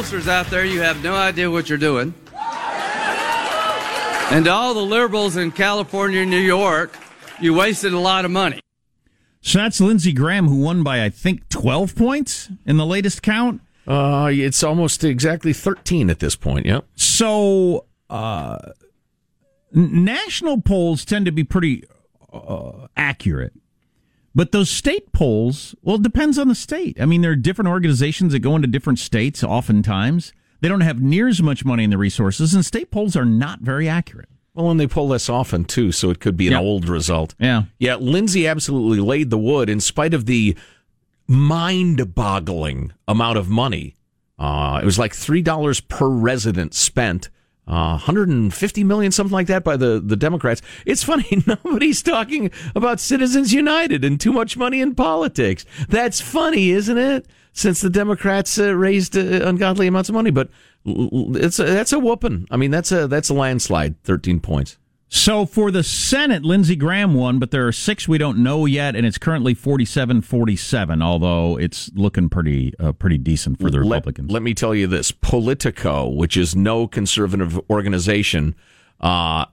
the pollsters out there, you have no idea what you're doing. And to all the liberals in California and New York, you wasted a lot of money. So that's Lindsey Graham, who won by, I think, 12 points in the latest count. Uh, it's almost exactly 13 at this point. Yep. So, uh, national polls tend to be pretty uh, accurate. But those state polls, well, it depends on the state. I mean, there are different organizations that go into different states oftentimes. They don't have near as much money in the resources, and state polls are not very accurate. Well, and they pull less often, too, so it could be an Yeah. old result. Yeah. Yeah, Lindsey absolutely laid the wood in spite of the mind boggling amount of money. Uh, it was like $3 per resident spent. Uh, 150 million, something like that, by the, the Democrats. It's funny, nobody's talking about Citizens United and too much money in politics. That's funny, isn't it? Since the Democrats uh, raised uh, ungodly amounts of money, but it's a, that's a whooping. I mean, that's a that's a landslide. 13 points. So for the Senate, Lindsey Graham won, but there are six we don't know yet, and it's currently 47-47, although it's looking pretty uh, pretty decent for the Let- Republicans. Let, me tell you this: Politico, which is no conservative organization, uh,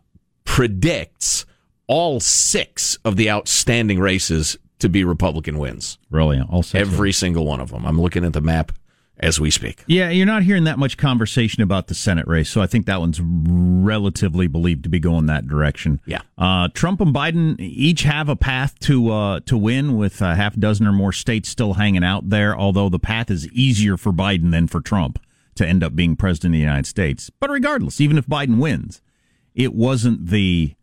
predicts all six of the outstanding races to be Republican wins. really, all six. Every single one of them. I'm looking at the map as we speak. Yeah, you're not hearing that much conversation about the Senate race, so I think that one's relatively believed to be going that direction. Yeah. Uh, Trump and Biden each have a path to uh, to win, with a half dozen or more states still hanging out there. Although the path is easier for Biden than for Trump to end up being president of the United States. But regardless, even if Biden wins, it wasn't the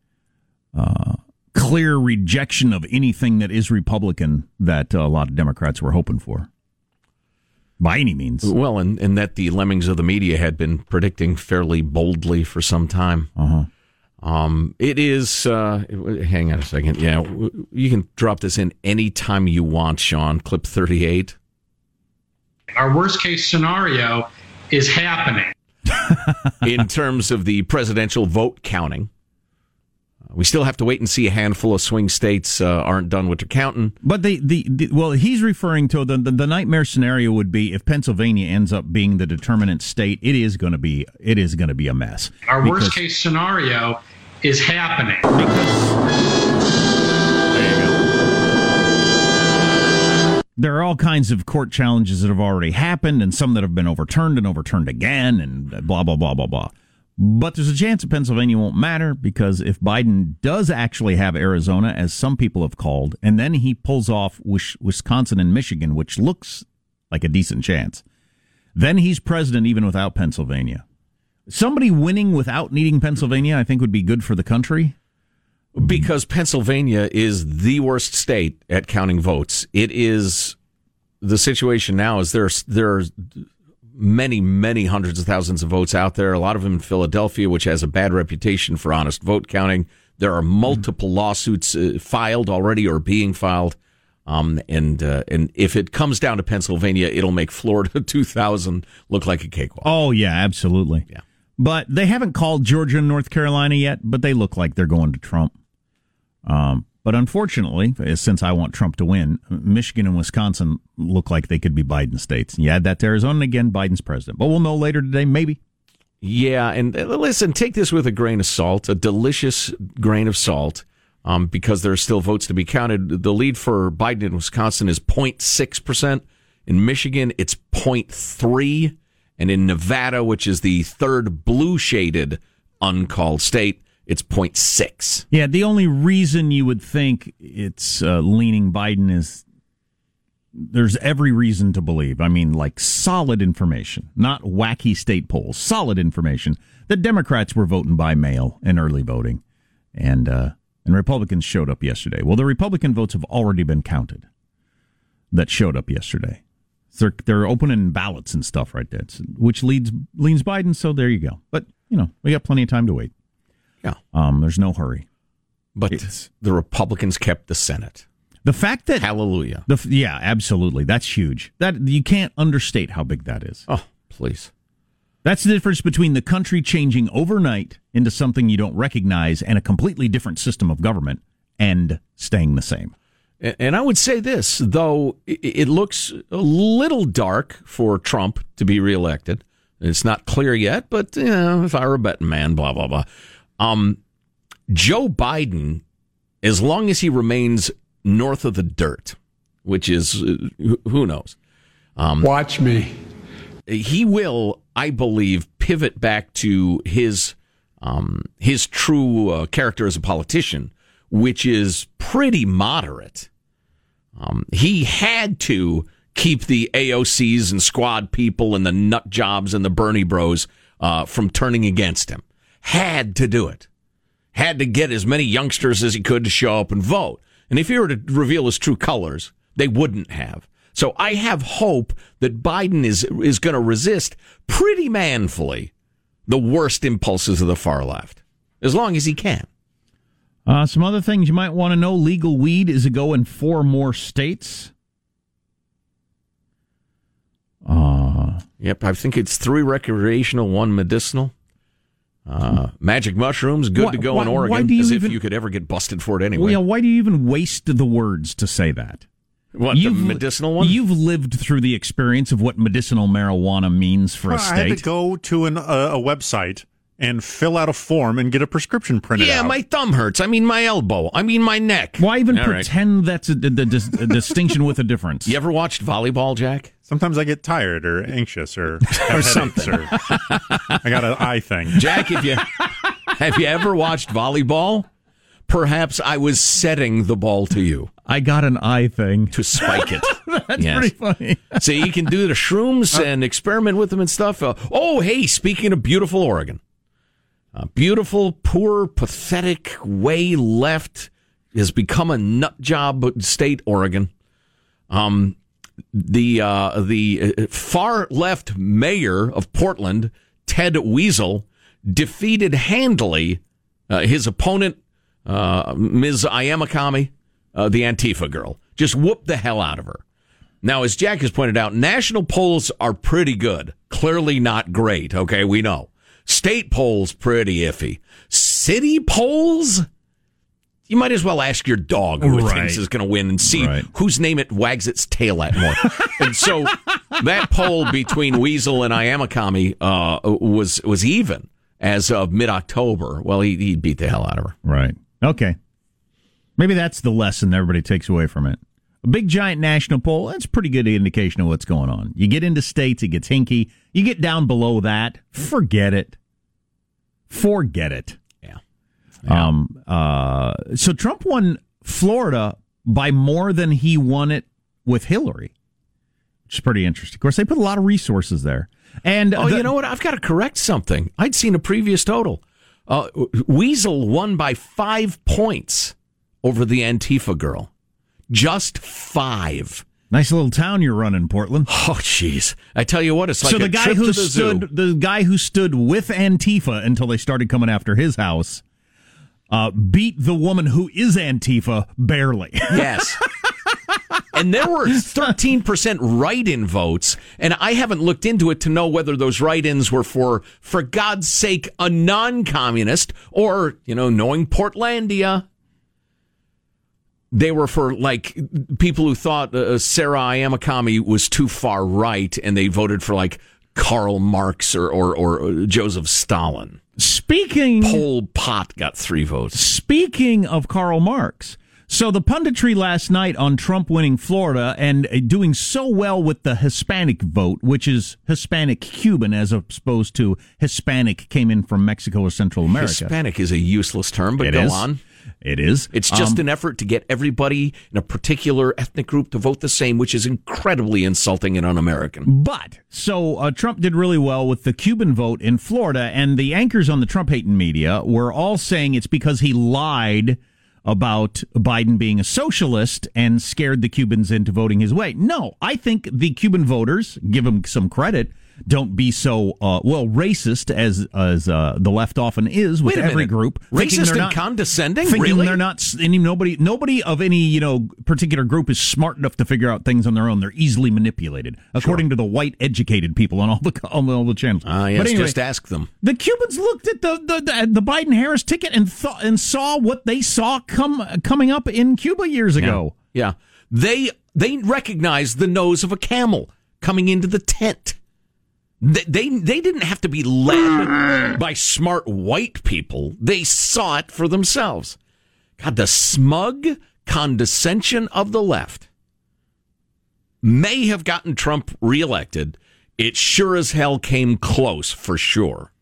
uh, clear rejection of anything that is Republican that uh, a lot of Democrats were hoping for. By any means. Well, and, and that the lemmings of the media had been predicting fairly boldly for some time. Uh-huh. Um, it is. Uh, hang on a second. Yeah, you can drop this in anytime you want, Sean. Clip thirty-eight. Our worst case scenario is happening. in terms of the presidential vote counting. We still have to wait and see. A handful of swing states uh, aren't done with their counting. But the, the, the well, he's referring to the, the the nightmare scenario would be if Pennsylvania ends up being the determinant state. It is going to be it is going to be a mess. Our Because- worst case scenario is happening. There are all kinds of court challenges that have already happened, and some that have been overturned and overturned again, and blah blah blah blah blah. But there's a chance that Pennsylvania won't matter because if Biden does actually have Arizona, as some people have called, and then he pulls off Wis- Wisconsin and Michigan, which looks like a decent chance, then he's president even without Pennsylvania. Somebody winning without needing Pennsylvania, I think, would be good for the country. Because Pennsylvania is the worst state at counting votes. It is the situation now is there's there are many many hundreds of thousands of votes out there. A lot of them in Philadelphia, which has a bad reputation for honest vote counting. There are multiple lawsuits uh, filed already or being filed. Um, and uh, and if it comes down to Pennsylvania, it'll make Florida 2000 look like a cakewalk. Oh yeah, absolutely. Yeah. But they haven't called Georgia and North Carolina yet, but they look like they're going to Trump. Um, but unfortunately, since I want Trump to win, Michigan and Wisconsin look like they could be Biden states. You add that to Arizona, again, Biden's president. But we'll know later today, maybe. Yeah, and uh, listen, take this with a grain of salt, a delicious grain of salt, um, because there are still votes to be counted. The lead for Biden in Wisconsin is 0.6%. In Michigan, it's 0.3%. And in Nevada, which is the third blue shaded uncalled state, it's 0.6. Yeah, the only reason you would think it's uh, leaning Biden is there's every reason to believe. I mean, like solid information, not wacky state polls, solid information. The Democrats were voting by mail and early voting, and uh, and Republicans showed up yesterday. Well, the Republican votes have already been counted. That showed up yesterday. They're they're opening ballots and stuff right there, which leads leans Biden. So there you go. But you know, we got plenty of time to wait. Yeah. Um, there's no hurry. But It's- the Republicans kept the Senate. The fact that Hallelujah. the yeah, absolutely, that's huge. That you can't understate how big that is. Oh, please. That's the difference between the country changing overnight into something you don't recognize and a completely different system of government and staying the same. And I would say this, though it looks a little dark for Trump to be reelected. It's not clear yet, but you know, if I were a betting man, blah blah blah. Um, Joe Biden, as long as he remains north of the dirt, which is uh, who knows. Um, Watch me. He will, I believe, pivot back to his um, his true uh, character as a politician, which is pretty moderate. Um, he had to keep the AOCs and squad people and the nut jobs and the Bernie bros uh, from turning against him. Had to do it. Had to get as many youngsters as he could to show up and vote. And if he were to reveal his true colors, they wouldn't have. So I have hope that Biden is is going to resist pretty manfully the worst impulses of the far left, as long as he can. Uh, some other things you might want to know: legal weed is a go in four more states. Uh, yep, I think it's three recreational, one medicinal. Uh, magic mushrooms, good why, to go why, in Oregon, as even, if you could ever get busted for it anyway. Well, yeah, why do you even waste the words to say that? What you've, the medicinal one? You've lived through the experience of what medicinal marijuana means for well, a state. I had to go to an, uh, a website and fill out a form and get a prescription printed yeah, out. my thumb hurts. I mean, my elbow. I mean, my neck. Why even All pretend right. that's a, a, a distinction with a difference? You ever watched volleyball, Jack? Sometimes I get tired or anxious or or something. Or I got an eye thing. Jack, if you have you ever watched volleyball? Perhaps I was setting the ball to you. I got an eye thing to spike it. That's yes. pretty funny. so you can do the shrooms and experiment with them and stuff. Uh, oh, hey, speaking of beautiful Oregon, a beautiful, poor, pathetic, way left has become a nut job state, Oregon. Um, the uh, the uh, far left mayor of Portland, Ted Weasel, defeated handily uh, his opponent, uh, Ms. Ayanmakami, uh, the Antifa girl. Just whooped the hell out of her. Now, as Jack has pointed out, national polls are pretty good. Clearly not great. Okay, we know. State polls, pretty iffy. City polls, you might as well ask your dog who right. thinks is going to win and see right. whose name it wags its tail at more. and so that poll between Weasel and Ayanmakami uh, was was even as of mid October. Well, he, he beat the hell out of her. Right. Okay. Maybe that's the lesson everybody takes away from it. A big giant national poll, that's a pretty good indication of what's going on. You get into states, it gets hinky. You get down below that, forget it. Forget it. Yeah. Um, uh, so Trump won Florida by more than he won it with Hillary, which is pretty interesting. Of course, they put a lot of resources there. And oh, the, you know what? I've got to correct something. I'd seen a previous total. Uh, Weasel won by five points over the Antifa girl. Just five. Nice little town you're running, Portland. Oh, jeez! I tell you what, it's like so the guy who the stood zoo. the guy who stood with Antifa until they started coming after his house uh, beat the woman who is Antifa barely. Yes. and there were 13% write-in votes and i haven't looked into it to know whether those write-ins were for for god's sake a non-communist or you know knowing portlandia they were for like people who thought uh, Sarah Ayanmakami was too far right, and they voted for like Karl Marx or or, or uh, Joseph Stalin. Speaking, Pol Pot got three votes. Speaking of Karl Marx. So the punditry last night on Trump winning Florida and doing so well with the Hispanic vote, which is Hispanic Cuban as opposed to Hispanic came in from Mexico or Central America. Hispanic is a useless term, but it go is. on. It is. It's just um, an effort to get everybody in a particular ethnic group to vote the same, which is incredibly insulting and un American. But, so uh, Trump did really well with the Cuban vote in Florida, and the anchors on the Trump hating media were all saying it's because he lied about Biden being a socialist and scared the Cubans into voting his way. No, I think the Cuban voters, give him some credit, don't be so uh, well racist as as uh, the left often is with every minute. group. Racist and not, condescending. Thinking really? they're not any nobody nobody of any you know particular group is smart enough to figure out things on their own. They're easily manipulated, according sure. to the white educated people on all the on all the channels. Ah, uh, yes, but anyway, just ask them. The Cubans looked at the the, the, the Biden Harris ticket and thought and saw what they saw come coming up in Cuba years ago. Yeah. They they recognized the nose of a camel coming into the tent. They, they they didn't have to be led by smart white people. They saw it for themselves. God, the smug condescension of the left may have gotten Trump reelected. It sure as hell came close for sure.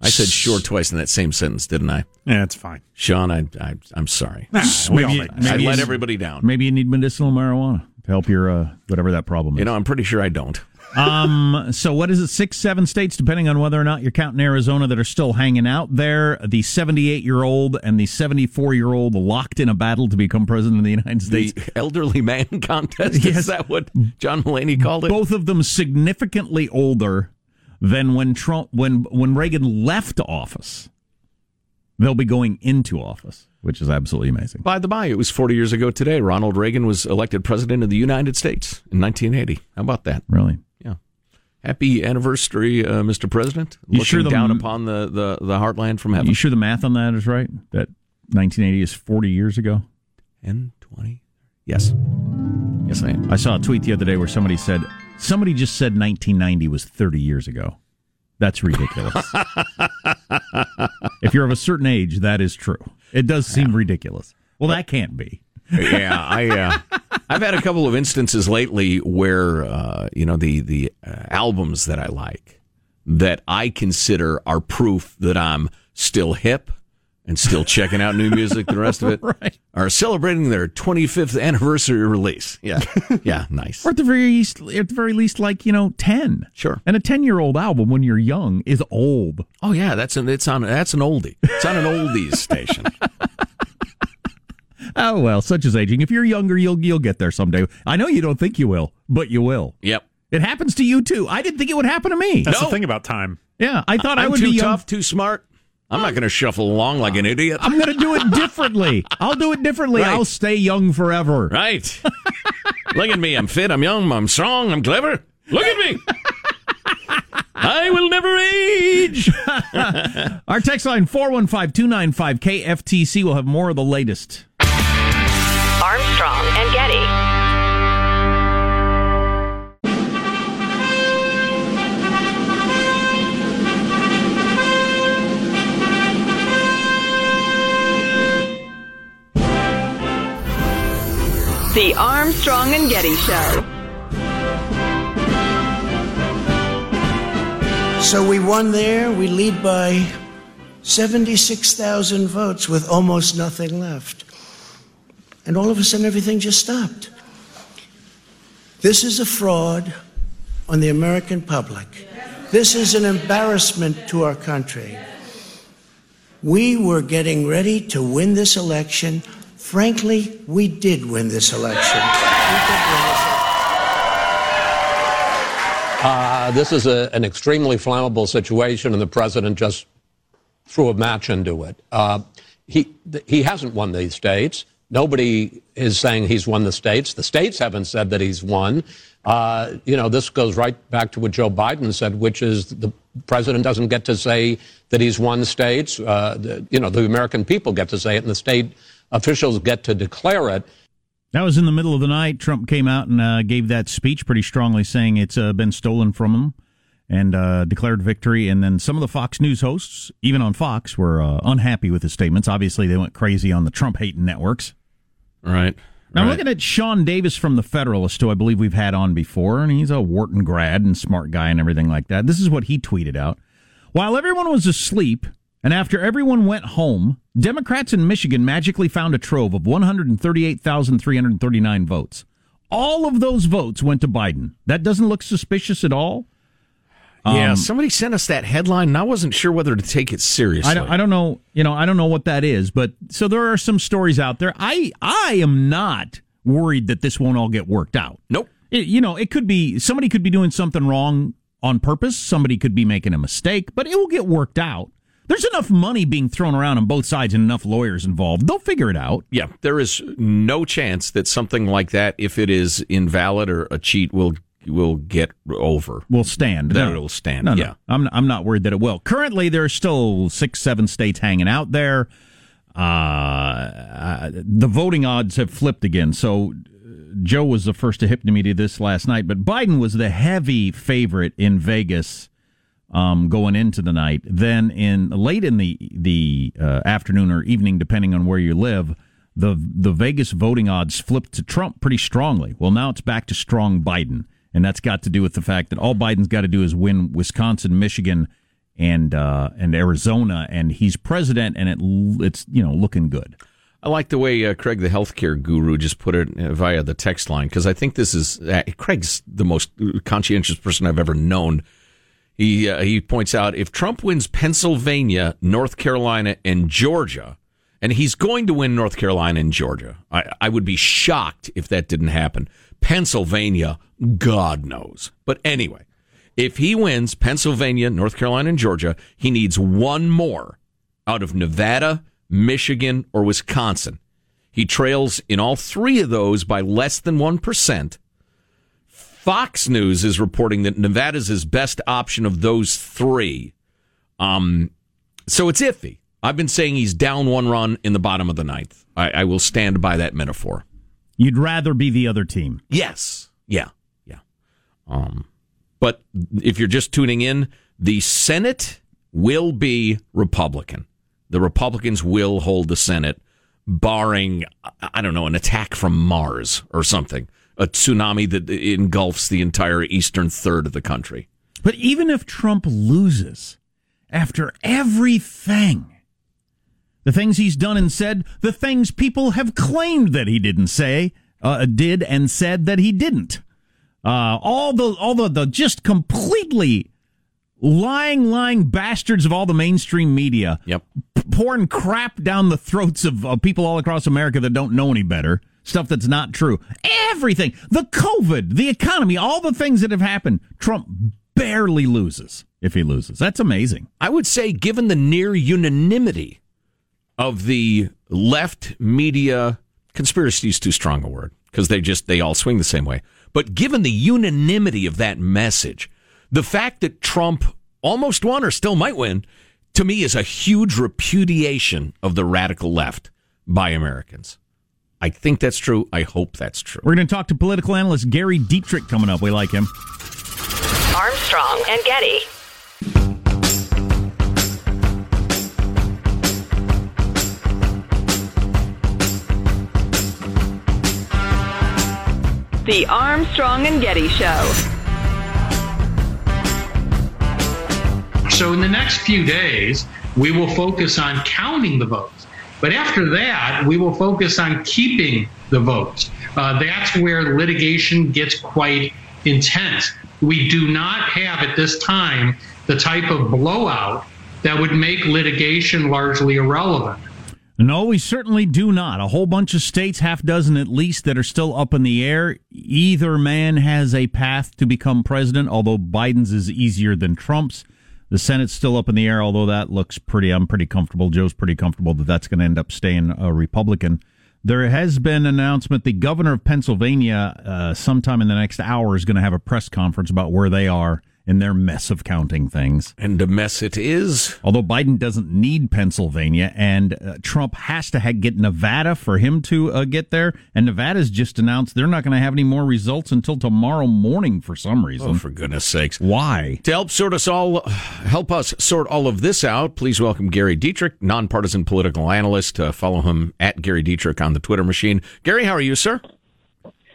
I said sure twice in that same sentence, didn't I? Yeah, it's fine. Sean, I, I I'm sorry. Nah, all Maybe- I let everybody down. Maybe you need medicinal marijuana to help your uh, whatever that problem is. You know, I'm pretty sure I don't. Um, so what is it? Six, seven states, depending on whether or not you're counting Arizona, that are still hanging out there. The 78 year old and the 74 year old locked in a battle to become president of the United The States. elderly man contest. Yes. Is that what John Mulaney called it? Both of them significantly older than when Trump, when when Reagan left office. They'll be going into office, which is absolutely amazing. By the by, it was 40 years ago today. Ronald Reagan was elected president of the United States in 1980. How about that? Really. Yeah. Happy anniversary, uh, Mr. President. You Looking sure the- down upon the, the, the heartland from heaven. You sure the math on that is right? That 1980 is 40 years ago? 10, 20? Yes. Yes, I am. I saw a tweet the other day where somebody said somebody just said 1990 was 30 years ago. That's ridiculous. if you're of a certain age, that is true. It does seem ridiculous. Well, that can't be. yeah, I uh, I've had a couple of instances lately where uh, you know the the uh, albums that I like that I consider are proof that I'm still hip and still checking out new music. The rest of it Right. are celebrating their 25th anniversary release. Yeah, yeah, nice. Or at the very least, at the very least, like you know, 10. Sure. And a 10 year old album when you're young is old. Oh yeah, that's an it's on that's an oldie. It's on an oldies station. Oh well, such is aging. If you're younger, you'll you'll get there someday. I know you don't think you will, but you will. Yep. It happens to you too. I didn't think it would happen to me. That's No. the thing about time. Yeah, I thought I I'm would too be young. tough, too smart. I'm not going to shuffle along like an idiot. I'm going to do it differently. I'll do it differently. Right. I'll stay young forever. Right. Look at me. I'm fit. I'm young. I'm strong. I'm clever. Look at me. I will never age. Our text line 415 295 KFTC will have more of the latest. Armstrong and Getty. The Armstrong and Getty Show. So we won there. We lead by 76,000 votes with almost nothing left. And all of a sudden, everything just stopped. This is a fraud on the American public. This is an embarrassment to our country. We were getting ready to win this election. Frankly, we did win this election. Uh, this is a, an extremely flammable situation, and the president just threw a match into it. Uh, he he hasn't won these states. Nobody is saying he's won the states. The states haven't said that he's won. Uh, you know, this goes right back to what Joe Biden said, which is the president doesn't get to say that he's won states. Uh, the, you know, the American people get to say it, and the state officials get to declare it. That was in the middle of the night. Trump came out and uh, gave that speech pretty strongly, saying it's uh, been stolen from him and uh, declared victory. And then some of the Fox News hosts, even on Fox, were uh, unhappy with his statements. Obviously, they went crazy on the Trump hating networks. Right. Now, I'm looking at Sean Davis from The Federalist, who I believe we've had on before, and he's a Wharton grad and smart guy and everything like that. This is what he tweeted out. While everyone was asleep, and after everyone went home, Democrats in Michigan magically found a trove of 138,339 votes. All of those votes went to Biden. That doesn't look suspicious at all. yeah, Um, somebody sent us that headline, and I wasn't sure whether to take it seriously. I don't, I don't know, you know, I don't know what that is, but so there are some stories out there. I I am not worried that this won't all get worked out. Nope. It, you know, it could be somebody could be doing something wrong on purpose. Somebody could be making a mistake, but it will get worked out. There's enough money being thrown around on both sides and enough lawyers involved. They'll figure it out. Yeah, there is no chance that something like that, if it is invalid or a cheat, will will get over. Will stand. That No. it'll stand, No, no. yeah. I'm I'm not worried that it will. Currently, there are still six, seven states hanging out there. uh, the voting odds have flipped again. So Joe was the first to me to this last night, but Biden was the heavy favorite in Vegas um, going into the night. Then in late in the the uh, afternoon or evening, depending on where you live, the the Vegas voting odds flipped to Trump pretty strongly. Well, now it's back to strong Biden, and that's got to do with the fact that all Biden's got to do is win Wisconsin, Michigan, and uh, and Arizona, and he's president, and it it's you know looking good. I like the way uh, Craig, the healthcare guru, just put it uh, via the text line because I think this is uh, Craig's the most conscientious person I've ever known. He uh, he points out if Trump wins Pennsylvania, North Carolina, and Georgia, and he's going to win North Carolina and Georgia, I, I would be shocked if that didn't happen. Pennsylvania, God knows. But anyway, if he wins Pennsylvania, North Carolina, and Georgia, he needs one more out of Nevada, Michigan, or Wisconsin. He trails in all three of those by less than 1%. Fox News is reporting that Nevada's his best option of those three. Um, so it's iffy. I've been saying he's down one run in the bottom of the ninth. I, I will stand by that metaphor. You'd rather be the other team. Yes. Yeah. Yeah. Um, but if you're just tuning in, the Senate will be Republican the Republicans will hold the Senate, barring, I don't know, an attack from Mars or something, a tsunami that engulfs the entire eastern third of the country. But even if Trump loses, after everything, the things he's done and said, the things people have claimed that he didn't say, uh, did and said that he didn't. Uh, all the all the, the just completely lying, lying bastards of all the mainstream media. Yep. P- pouring crap down the throats of uh, people all across America that don't know any better. Stuff that's not true. Everything. The COVID, the economy, all the things that have happened. Trump barely loses if he loses. That's amazing. I would say, given the near unanimity of the left media, conspiracy is too strong a word because they just, they all swing the same way. But given the unanimity of that message, the fact that Trump almost won or still might win, to me, is a huge repudiation of the radical left by Americans. I think that's true. I hope that's true. We're going to talk to political analyst Gary Dietrich coming up. We like him. Armstrong and Getty. The Armstrong and Getty Show. So in the next few days, we will focus on counting the votes. But after that, we will focus on keeping the votes. Uh, that's where litigation gets quite intense. We do not have at this time the type of blowout that would make litigation largely irrelevant. No, we certainly do not. A whole bunch of states, half dozen at least, that are still up in the air. Either man has a path to become president, although Biden's is easier than Trump's. The Senate's still up in the air, although that looks pretty. I'm pretty comfortable. Joe's pretty comfortable that that's going to end up staying a Republican. There has been an announcement. The governor of Pennsylvania, uh, sometime in the next hour, is going to have a press conference about where they are in their mess of counting things. And a mess it is. Although Biden doesn't need Pennsylvania, and uh, Trump has to ha- get Nevada for him to uh, get there. And Nevada's just announced they're not going to have any more results until tomorrow morning for some reason. Oh, for goodness sakes! Why? To help sort us all, help us sort all of this out, please welcome Gary Dietrich, nonpartisan political analyst. Uh, follow him at Gary Dietrich on the Twitter machine. Gary, how are you, sir?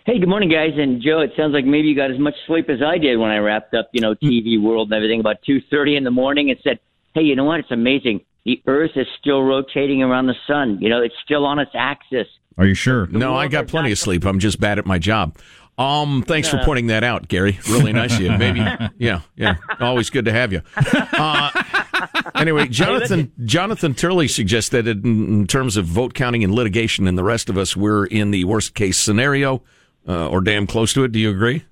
Hey, good morning, guys. And Joe, it sounds like maybe you got as much sleep as I did when I wrapped up, you know, TV World and everything about two thirty in the morning, and said, "Hey, you know what? It's amazing. The Earth is still rotating around the sun. You know, it's still on its axis." Are you sure? The no, I got plenty of sleep. I'm just bad at my job. Um, thanks for pointing that out, Gary. Really nice of you. Maybe, yeah, yeah. Always good to have you. Uh, anyway, Jonathan Jonathan Turley suggests that in, in terms of vote counting and litigation, and the rest of us, we're in the worst case scenario uh, or damn close to it. Do you agree?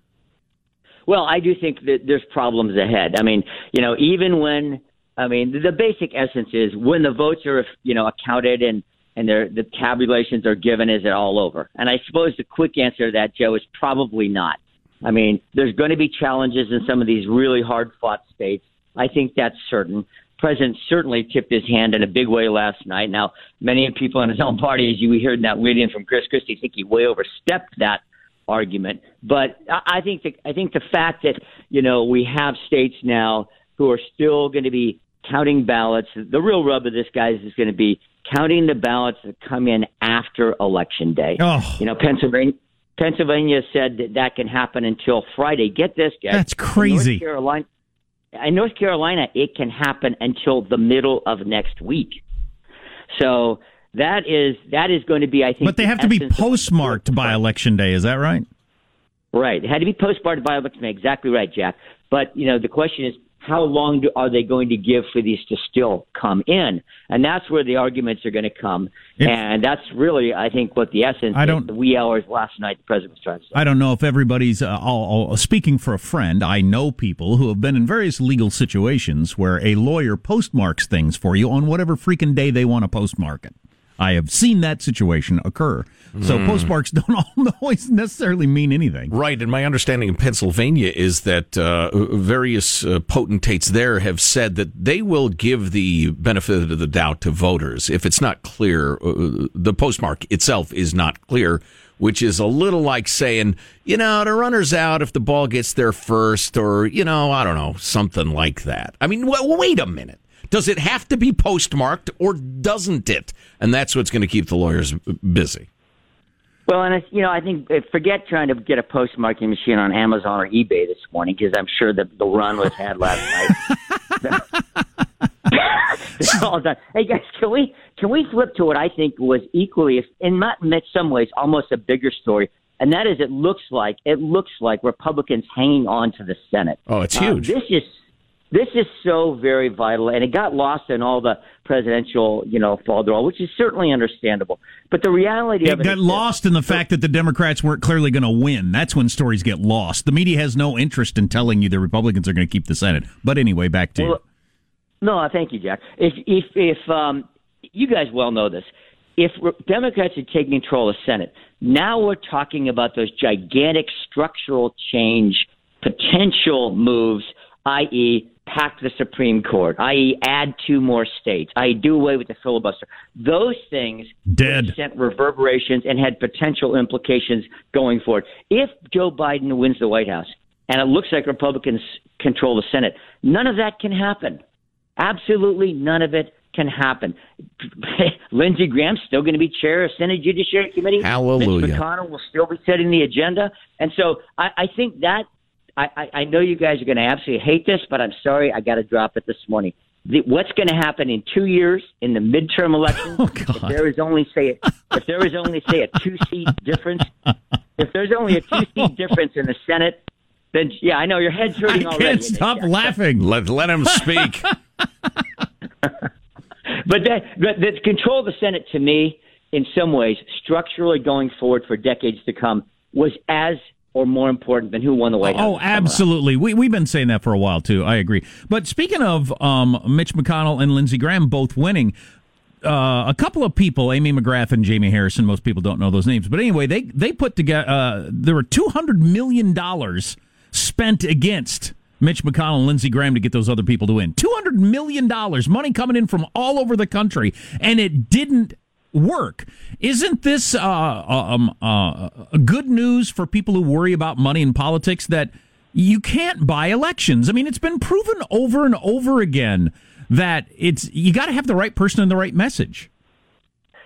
Well, I do think that there's problems ahead. I mean, you know, even when I mean the basic essence is when the votes are you know accounted and and the tabulations are given, is it all over? And I suppose the quick answer to that, Joe, is probably not. I mean, there's going to be challenges in some of these really hard fought states. I think that's certain. president certainly tipped his hand in a big way last night. Now, many people in his own party, as you heard in that reading from Chris Christie, think he way overstepped that argument. But I think the, I think the fact that you know we have states now who are still going to be counting ballots. The real rub of this, guys, is going to be counting the ballots that come in after election day. Oh. You know, Pennsylvania. Pennsylvania said that that can happen until Friday. Get this, guys. That's crazy. In North Carolina, in North Carolina, it can happen until the middle of next week. So that is that is going to be, I think. But they the have to be of- postmarked by election day. Is that right? Right. It had to be postmarked by election day. Exactly right, Jack. But you know, the question is, how long do, are they going to give for these to still come in? And that's where the arguments are going to come. and that's really, I think, what the essence. I don't- The wee hours last night, the president was trying to say. I don't know if everybody's. Uh, all, all, speaking for a friend, I know people who have been in various legal situations where a lawyer postmarks things for you on whatever freaking day they want to postmark it. I have seen that situation occur. So Hmm. postmarks don't always necessarily mean anything. Right, and my understanding in Pennsylvania is that uh, various uh, potentates there have said that they will give the benefit of the doubt to voters if it's not clear. Uh, the postmark itself is not clear, which is a little like saying, you know, the runner's out if the ball gets there first, or you know, I don't know, something like that. I mean, w- wait a minute. Does it have to be postmarked or doesn't it? And that's what's going to keep the lawyers busy. Well, and you know, I think uh, forget trying to get a postmarking machine on Amazon or eBay this morning because I'm sure that the run was had last night. All done. Hey guys, can we can we flip to what I think was equally, if in not in some ways, almost a bigger story, and that is it looks like it looks like Republicans hanging on to the Senate. Oh, it's Uh, huge. this is this is so very vital, and it got lost in all the presidential, you know, falderall, which is certainly understandable. But the reality It of it got lost in the fact that the Democrats weren't clearly going to win. That's when stories get lost. The media has no interest in telling you the Republicans are going to keep the Senate. But anyway, back to you. No, thank you, Jack. If if if um, you guys well know this, if re- Democrats are taking control of the Senate, now we're talking about those gigantic structural change potential moves, i.e., pack the Supreme Court, i.e., add two more states, i.e., do away with the filibuster. Those things Dead. sent reverberations and had potential implications going forward. If Joe Biden wins the White House and it looks like Republicans control the Senate, none of that can happen. Absolutely none of it can happen. Lindsey Graham's still going to be chair of Senate Judiciary Committee. Hallelujah. Mitch McConnell will still be setting the agenda. And so I, I think that I, I, I know you guys are going to absolutely hate this, but I'm sorry, I got to drop it this morning. The, what's going to happen in two years in the midterm elections? Oh, if there is only say if there is only say a two seat difference, if there's only a two seat difference in the Senate, then yeah, I know your head's I hurting already. can't stop laughing. Let let him speak. But that, that, that control of the Senate, to me, in some ways, structurally going forward for decades to come, was as or more important than who won the White House. Oh, absolutely. We, we've been saying that for a while, too. I agree. But speaking of um, Mitch McConnell and Lindsey Graham both winning, uh, a couple of people, Amy McGrath and Jamie Harrison, most people don't know those names. But anyway, they, they put together, uh, there were $200 million spent against Mitch McConnell and Lindsey Graham to get those other people to win. $200 million, money coming in from all over the country, and it didn't work. Isn't this uh, um, uh, good news for people who worry about money in politics that you can't buy elections? I mean, it's been proven over and over again that it's you got to have the right person and the right message.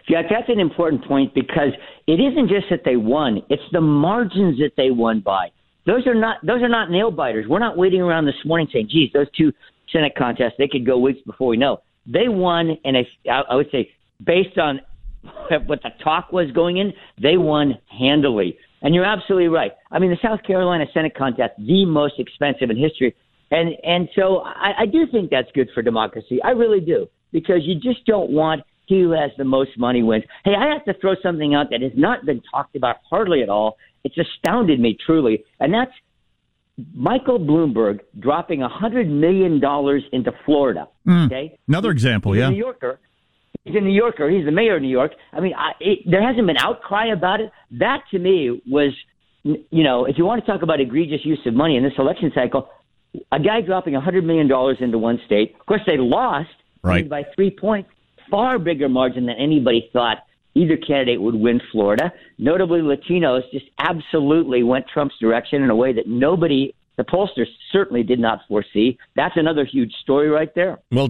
Yeah, that's an important point because it isn't just that they won; it's the margins that they won by. Those are not those are not nail biters. We're not waiting around this morning saying, "Geez, those two Senate contests they could go weeks before we know." They won, and I would say based on what the talk was going in, they won handily. And you're absolutely right. I mean, the South Carolina Senate contest, the most expensive in history, and and so I, I do think that's good for democracy. I really do because you just don't want he who has the most money wins. Hey, I have to throw something out that has not been talked about hardly at all. It's astounded me truly, and that's Michael Bloomberg dropping a hundred million dollars into Florida. Mm. Okay, Another example, He's yeah. New Yorker. He's a New Yorker. He's the mayor of New York. I mean, I, it, there hasn't been outcry about it. That to me was, you know, if you want to talk about egregious use of money in this election cycle, a guy dropping $100 million into one state. Of course, they lost right. by three points, far bigger margin than anybody thought either candidate would win Florida. Notably, Latinos just absolutely went Trump's direction in a way that nobody the pollsters certainly did not foresee. That's another huge story right there. Well,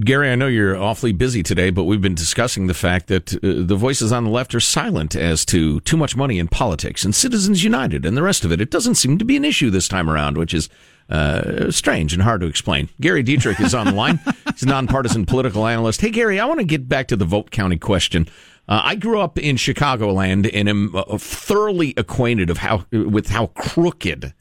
Gary, I know you're awfully busy today, but we've been discussing the fact that uh, the voices on the left are silent as to too much money in politics and Citizens United and the rest of it. It doesn't seem to be an issue this time around, which is uh, strange and hard to explain. Gary Dietrich is on the line. He's a nonpartisan political analyst. Hey, Gary, I want to get back to the vote county question. Uh, I grew up in Chicagoland and am uh, thoroughly acquainted of how with how crooked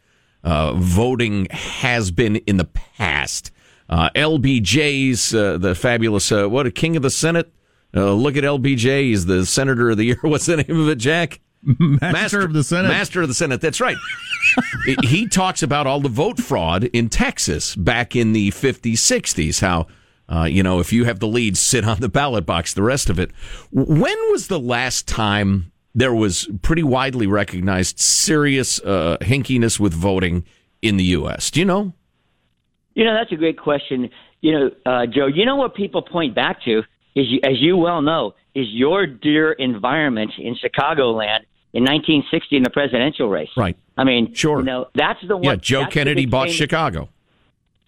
uh, voting has been in the past. Uh, LBJ's uh, the fabulous uh, what a king of the Senate. Uh, look at LBJ. He's the senator of the year. What's the name of it, Jack? Master, Master of the Senate. Master of the Senate. That's right. he talks about all the vote fraud in Texas back in the 50s, 60s. How uh, you know, if you have the lead, sit on the ballot box. The rest of it. When was the last time there was pretty widely recognized serious uh, hinkiness with voting in the U.S. Do you know? You know, that's a great question. You know, uh, Joe, you know what people point back to is, as you well know, is your dear environment in Chicagoland in 1960 in the presidential race. Right. I mean, sure. You know, that's the one. Yeah, Joe Kennedy bought famous, Chicago.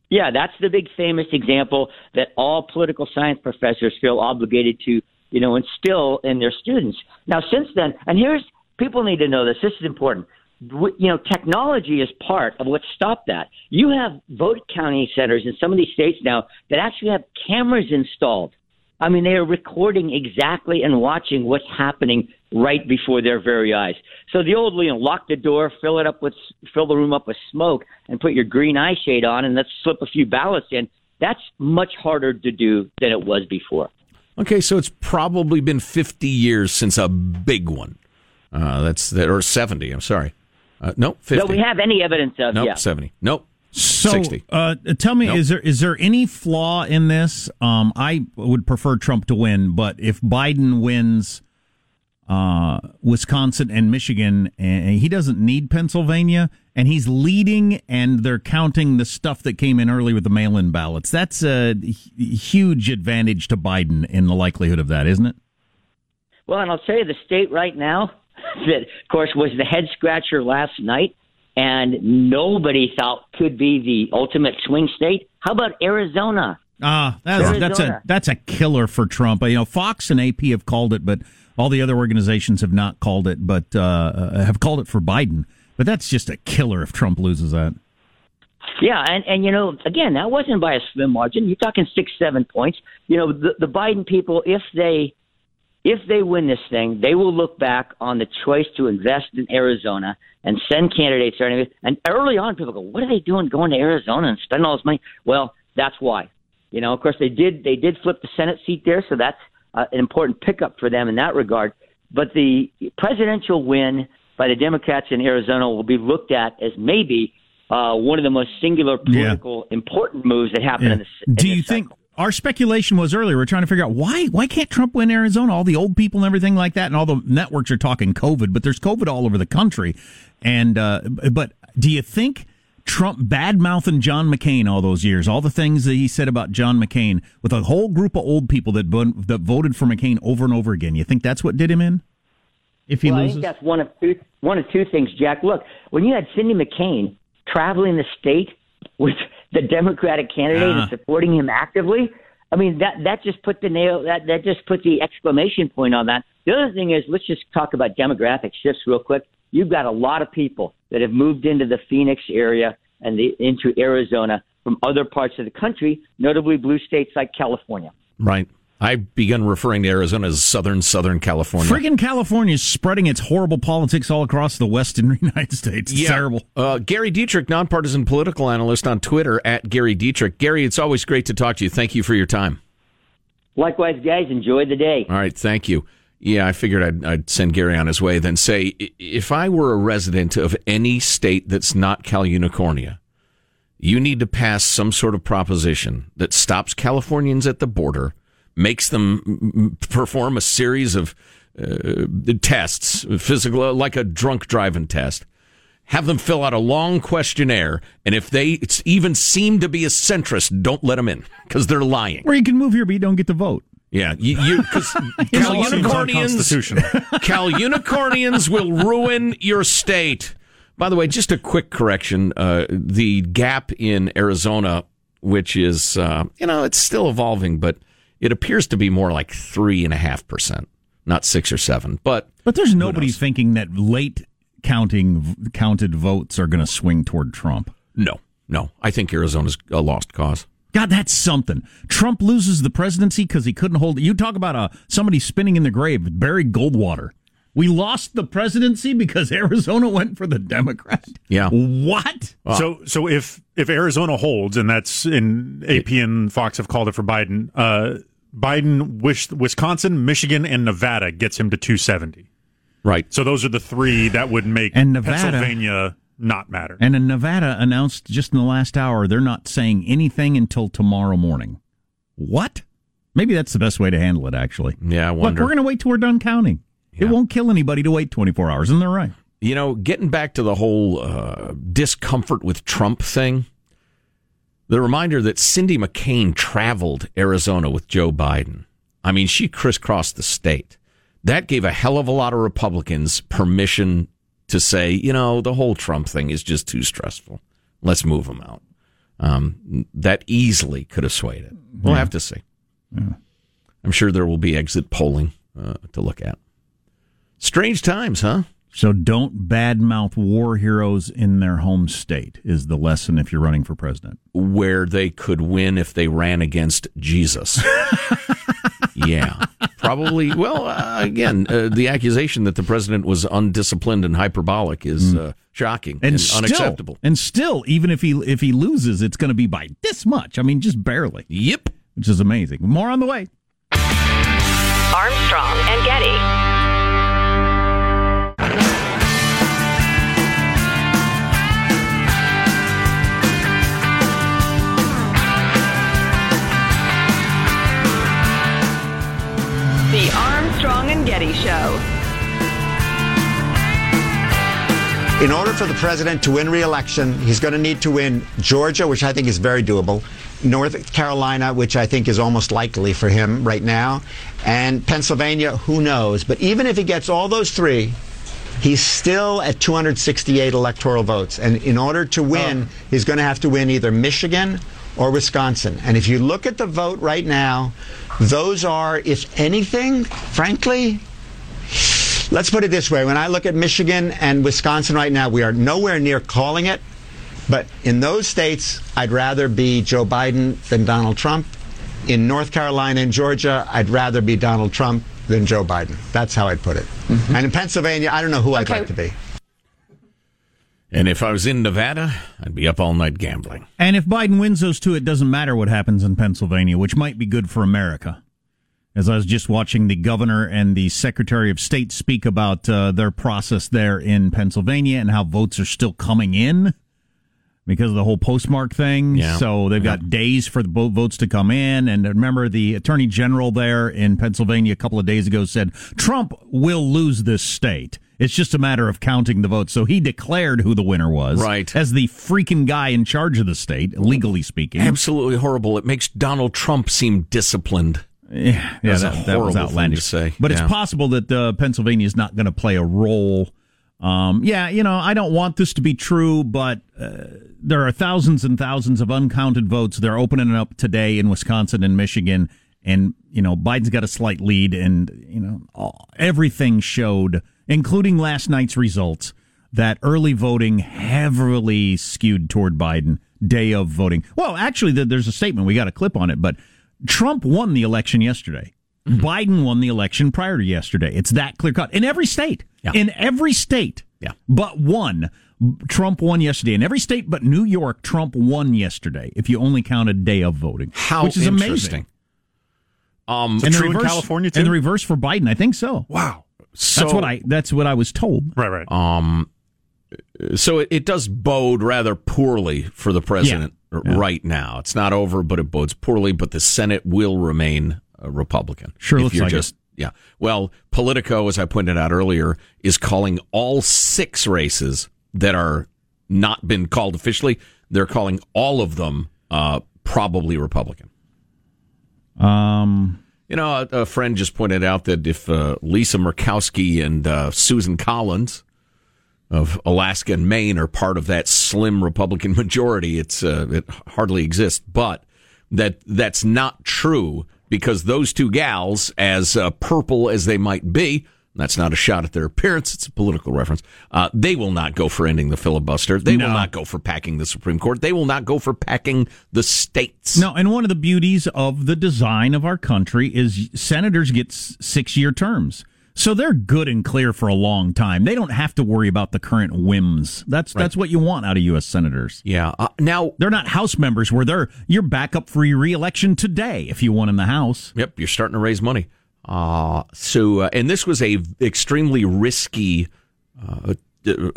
Yeah, that's the big famous example that all political science professors feel obligated to you know, instill in their students. Now, since then, and here's people need to know this. This is important. You know, technology is part of what stopped that. You have vote counting centers in some of these states now that actually have cameras installed. I mean, they are recording exactly and watching what's happening right before their very eyes. So the old, you know, lock the door, fill it up with, fill the room up with smoke, and put your green eye shade on, and let's slip a few ballots in. That's much harder to do than it was before. Okay, so it's probably been 50 years since a big one. Uh, that's that, or 70. I'm sorry. Uh, no, 50. No, we have any evidence of. Nope, yeah. 70. Nope. So, 60. Uh, tell me, nope. is there is there any flaw in this? Um, I would prefer Trump to win, but if Biden wins uh, Wisconsin and Michigan, and he doesn't need Pennsylvania, and he's leading, and they're counting the stuff that came in early with the mail-in ballots. That's a huge advantage to Biden in the likelihood of that, isn't it? Well, and I'll tell you, the state right now that, of course, was the head scratcher last night, and nobody thought could be the ultimate swing state. How about Arizona? Ah, that's, that's a that's a killer for Trump. You know, Fox and AP have called it, but all the other organizations have not called it, but uh, uh, have called it for Biden. But that's just a killer if Trump loses that. Yeah, and and you know, again, that wasn't by a slim margin. You're talking six, seven points. You know, the, the Biden people, if they if they win this thing, they will look back on the choice to invest in Arizona and send candidates there. And early on, people go, "What are they doing going to Arizona and spending all this money?" Well, that's why. You know, of course, they did they did flip the Senate seat there, so that's uh, an important pickup for them in that regard. But the presidential win by the Democrats in Arizona will be looked at as maybe uh, one of the most singular political yeah. important moves that happened yeah. in this. In Do you this think? Our speculation was earlier. We're trying to figure out why why can't Trump win Arizona? All the old people and everything like that, and all the networks are talking COVID, but there's COVID all over the country. And uh, but do you think Trump bad mouthing John McCain all those years, all the things that he said about John McCain with a whole group of old people that that voted for McCain over and over again. You think that's what did him in? If he well, loses, I think that's one of two one of two things, Jack. Look, when you had Cindy McCain traveling the state with the Democratic candidate uh-huh. and supporting him actively, I mean that that just put the nail that that just put the exclamation point on that. The other thing is, let's just talk about demographic shifts real quick you've got a lot of people that have moved into the Phoenix area and the, into Arizona from other parts of the country, notably blue states like California. Right. I begun referring to Arizona as Southern Southern California. Friggin' California is spreading its horrible politics all across the Western United States. It's yeah. terrible. Uh, Gary Dietrich, nonpartisan political analyst on Twitter at Gary Dietrich. Gary, it's always great to talk to you. Thank you for your time. Likewise, guys. Enjoy the day. All right. Thank you. Yeah, I figured I'd, I'd, send Gary on his way, then say, if I were a resident of any state that's not Cal Unicornia, you need to pass some sort of proposition that stops Californians at the border, makes them perform a series of uh, tests, physical, like a drunk driving test, have them fill out a long questionnaire, and if they it's even seem to be a centrist, don't let them in because they're lying. Or you can move here, but you don't get to vote. Yeah, you because Cal Unicornians. Cal Unicornians will ruin your state. By the way, just a quick correction: uh, the gap in Arizona, which is uh, you know it's still evolving, but it appears to be more like three and a half percent, not six or seven. But But there's nobody thinking that late counting counted votes are going to swing toward Trump. no, no, I think Arizona's a lost cause. God, that's something. Trump loses the presidency because he couldn't hold it. You talk about uh, somebody spinning in the grave, Barry Goldwater. We lost the presidency because Arizona went for the Democrat. Yeah. What? So so if if Arizona holds, and that's in AP and Fox have called it for Biden, uh, Biden wish Wisconsin, Michigan, and Nevada gets him to 270. Right. So those are the three that would make And Nevada- Pennsylvania not matter. And in Nevada announced just in the last hour they're not saying anything until tomorrow morning. What? Maybe that's the best way to handle it. Actually, Yeah, I look, wonder. we're going to wait till we're done counting. It won't kill anybody to wait 24 hours, and they're right. You know, getting back to the whole uh, discomfort with Trump thing, the reminder that Cindy McCain traveled Arizona with Joe Biden. I mean, she crisscrossed the state. That gave a hell of a lot of Republicans permission to say, you know, the whole Trump thing is just too stressful. Let's move him out. Um, that easily could have swayed it. We'll have to see. I'm sure there will be exit polling uh, to look at. Strange times, huh? So don't badmouth war heroes in their home state is the lesson if you're running for president. where they could win if they ran against Jesus. yeah, probably. Well, uh, again, uh, the accusation that the president was undisciplined and hyperbolic is uh, shocking and, still, unacceptable. And still, even if he if he loses, it's going to be by this much. I mean, just barely, Yep. which is amazing. More on the way. Armstrong and Getty. The Armstrong and Getty Show. In order for the president to win re-election, he's going to need to win Georgia, which I think is very doable, North Carolina, which I think is almost likely for him right now, and Pennsylvania, who knows. But even if he gets all those three, he's still at 268 electoral votes. And in order to win, oh. he's going to have to win either Michigan or Wisconsin. And if you look at the vote right now, those are, if anything, frankly, Let's put it this way. When I look at Michigan and Wisconsin right now, we are nowhere near calling it. But in those states, I'd rather be Joe Biden than Donald Trump. In North Carolina and Georgia, I'd rather be Donald Trump than Joe Biden. That's how I'd put it. Mm-hmm. And in Pennsylvania, I don't know who I'd like to be. And if I was in Nevada, I'd be up all night gambling. And if Biden wins those two, it doesn't matter what happens in Pennsylvania, which might be good for America. As I was just watching the governor and the secretary of state speak about uh, their process there in Pennsylvania and how votes are still coming in because of the whole postmark thing. Yeah. So they've got days for the votes to come in. And remember, the attorney general there in Pennsylvania a couple of days ago said Trump will lose this state. It's just a matter of counting the votes. So he declared who the winner was, Right. As the freaking guy in charge of the state, legally speaking. Absolutely horrible. It makes Donald Trump seem disciplined. Yeah, yeah, that, that was outlandish. to say. But Yeah. it's possible that uh, Pennsylvania is not going to play a role. Um, yeah, you know, I don't want this to be true, but uh, there are thousands and thousands of uncounted votes. They're opening up today in Wisconsin and Michigan, and you know, Biden's got a slight lead, and you know, all, everything showed, including last night's results, that early voting heavily skewed toward Biden. Day of voting. Well, actually, there's a statement. We got a clip on it, but Trump won the election yesterday. Biden won the election prior to yesterday. It's that clear cut in every state. Yeah. In every state. Yeah. But one. Trump won yesterday. In every state but New York, Trump won yesterday. If you only counted day of voting, How which is interesting. amazing. Um, And true in California, too? And the reverse for Biden, I think so. Wow. So, that's what I. That's what I was told. Right, right. Um, so it, it does bode rather poorly for the president r- Yeah. right now. It's not over, but it bodes poorly. But the Senate will remain a Republican. Sure if looks you're like it. just yeah. Well, Politico, as I pointed out earlier, is calling all six races that are not been called officially, they're calling all of them uh, probably Republican. Um, you know, a, a, friend just pointed out that if uh, Lisa Murkowski and uh, Susan Collins of Alaska and Maine are part of that slim Republican majority, it's uh, it hardly exists. But that that's not true because those two gals, as uh, purple as they might be, that's not a shot at their appearance. It's a political reference. Uh, they will not go for ending the filibuster. They no. will not go for packing the Supreme Court. They will not go for packing the states. No, and one of the beauties of the design of our country is senators get six year terms. So they're good and clear for a long time. They don't have to worry about the current whims. That's right. that's what you want out of U.S. senators. Yeah. Uh, now they're not House members where they're you're back up for reelection today if you won in the House. Yep, you're starting to raise money. Uh, so, uh, and this was a extremely risky uh,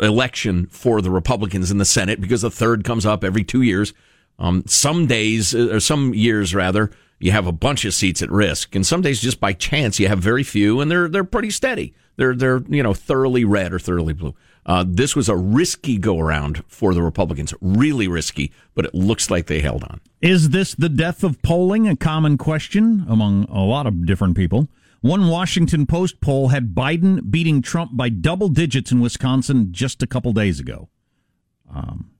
election for the Republicans in the Senate because the third comes up every two years. Um, some days, uh, or some years rather, you have a bunch of seats at risk, and some days just by chance you have very few, and they're they're pretty steady. They're they're you know thoroughly red or thoroughly blue. Uh, this was a risky go around for the Republicans, really risky, but it looks like they held on. Is this the death of polling? A common question among a lot of different people. One Washington Post poll had Biden beating Trump by double digits in Wisconsin just a couple days ago. Um,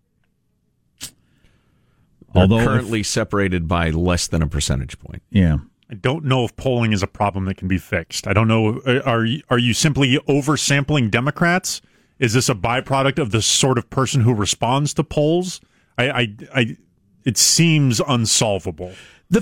although currently if, separated by less than a percentage point. Yeah. I don't know if polling is a problem that can be fixed. I don't know. Uh, are are you simply oversampling Democrats? Is this a byproduct of the sort of person who responds to polls? I, I, I it seems unsolvable. The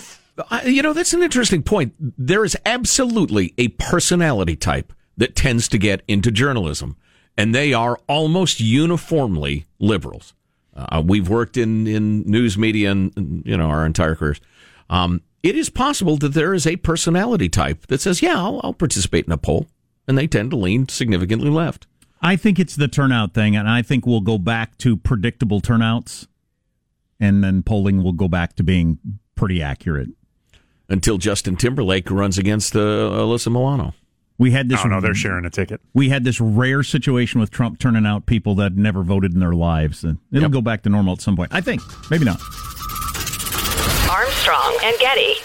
you know, that's an interesting point. There is absolutely a personality type that tends to get into journalism, and they are almost uniformly liberals. Uh, we've worked in, in news media and, you know, our entire careers. Um, it is possible that there is a personality type that says, yeah, I'll, I'll participate in a poll, and they tend to lean significantly left. I think it's the turnout thing, and I think we'll go back to predictable turnouts, and then polling will go back to being pretty accurate until Justin Timberlake runs against uh, Alyssa Milano. We had this. Oh no, they're sharing a ticket. We had this rare situation with Trump turning out people that never voted in their lives, and it'll yep. go back to normal at some point. I think, maybe not. Armstrong and Getty.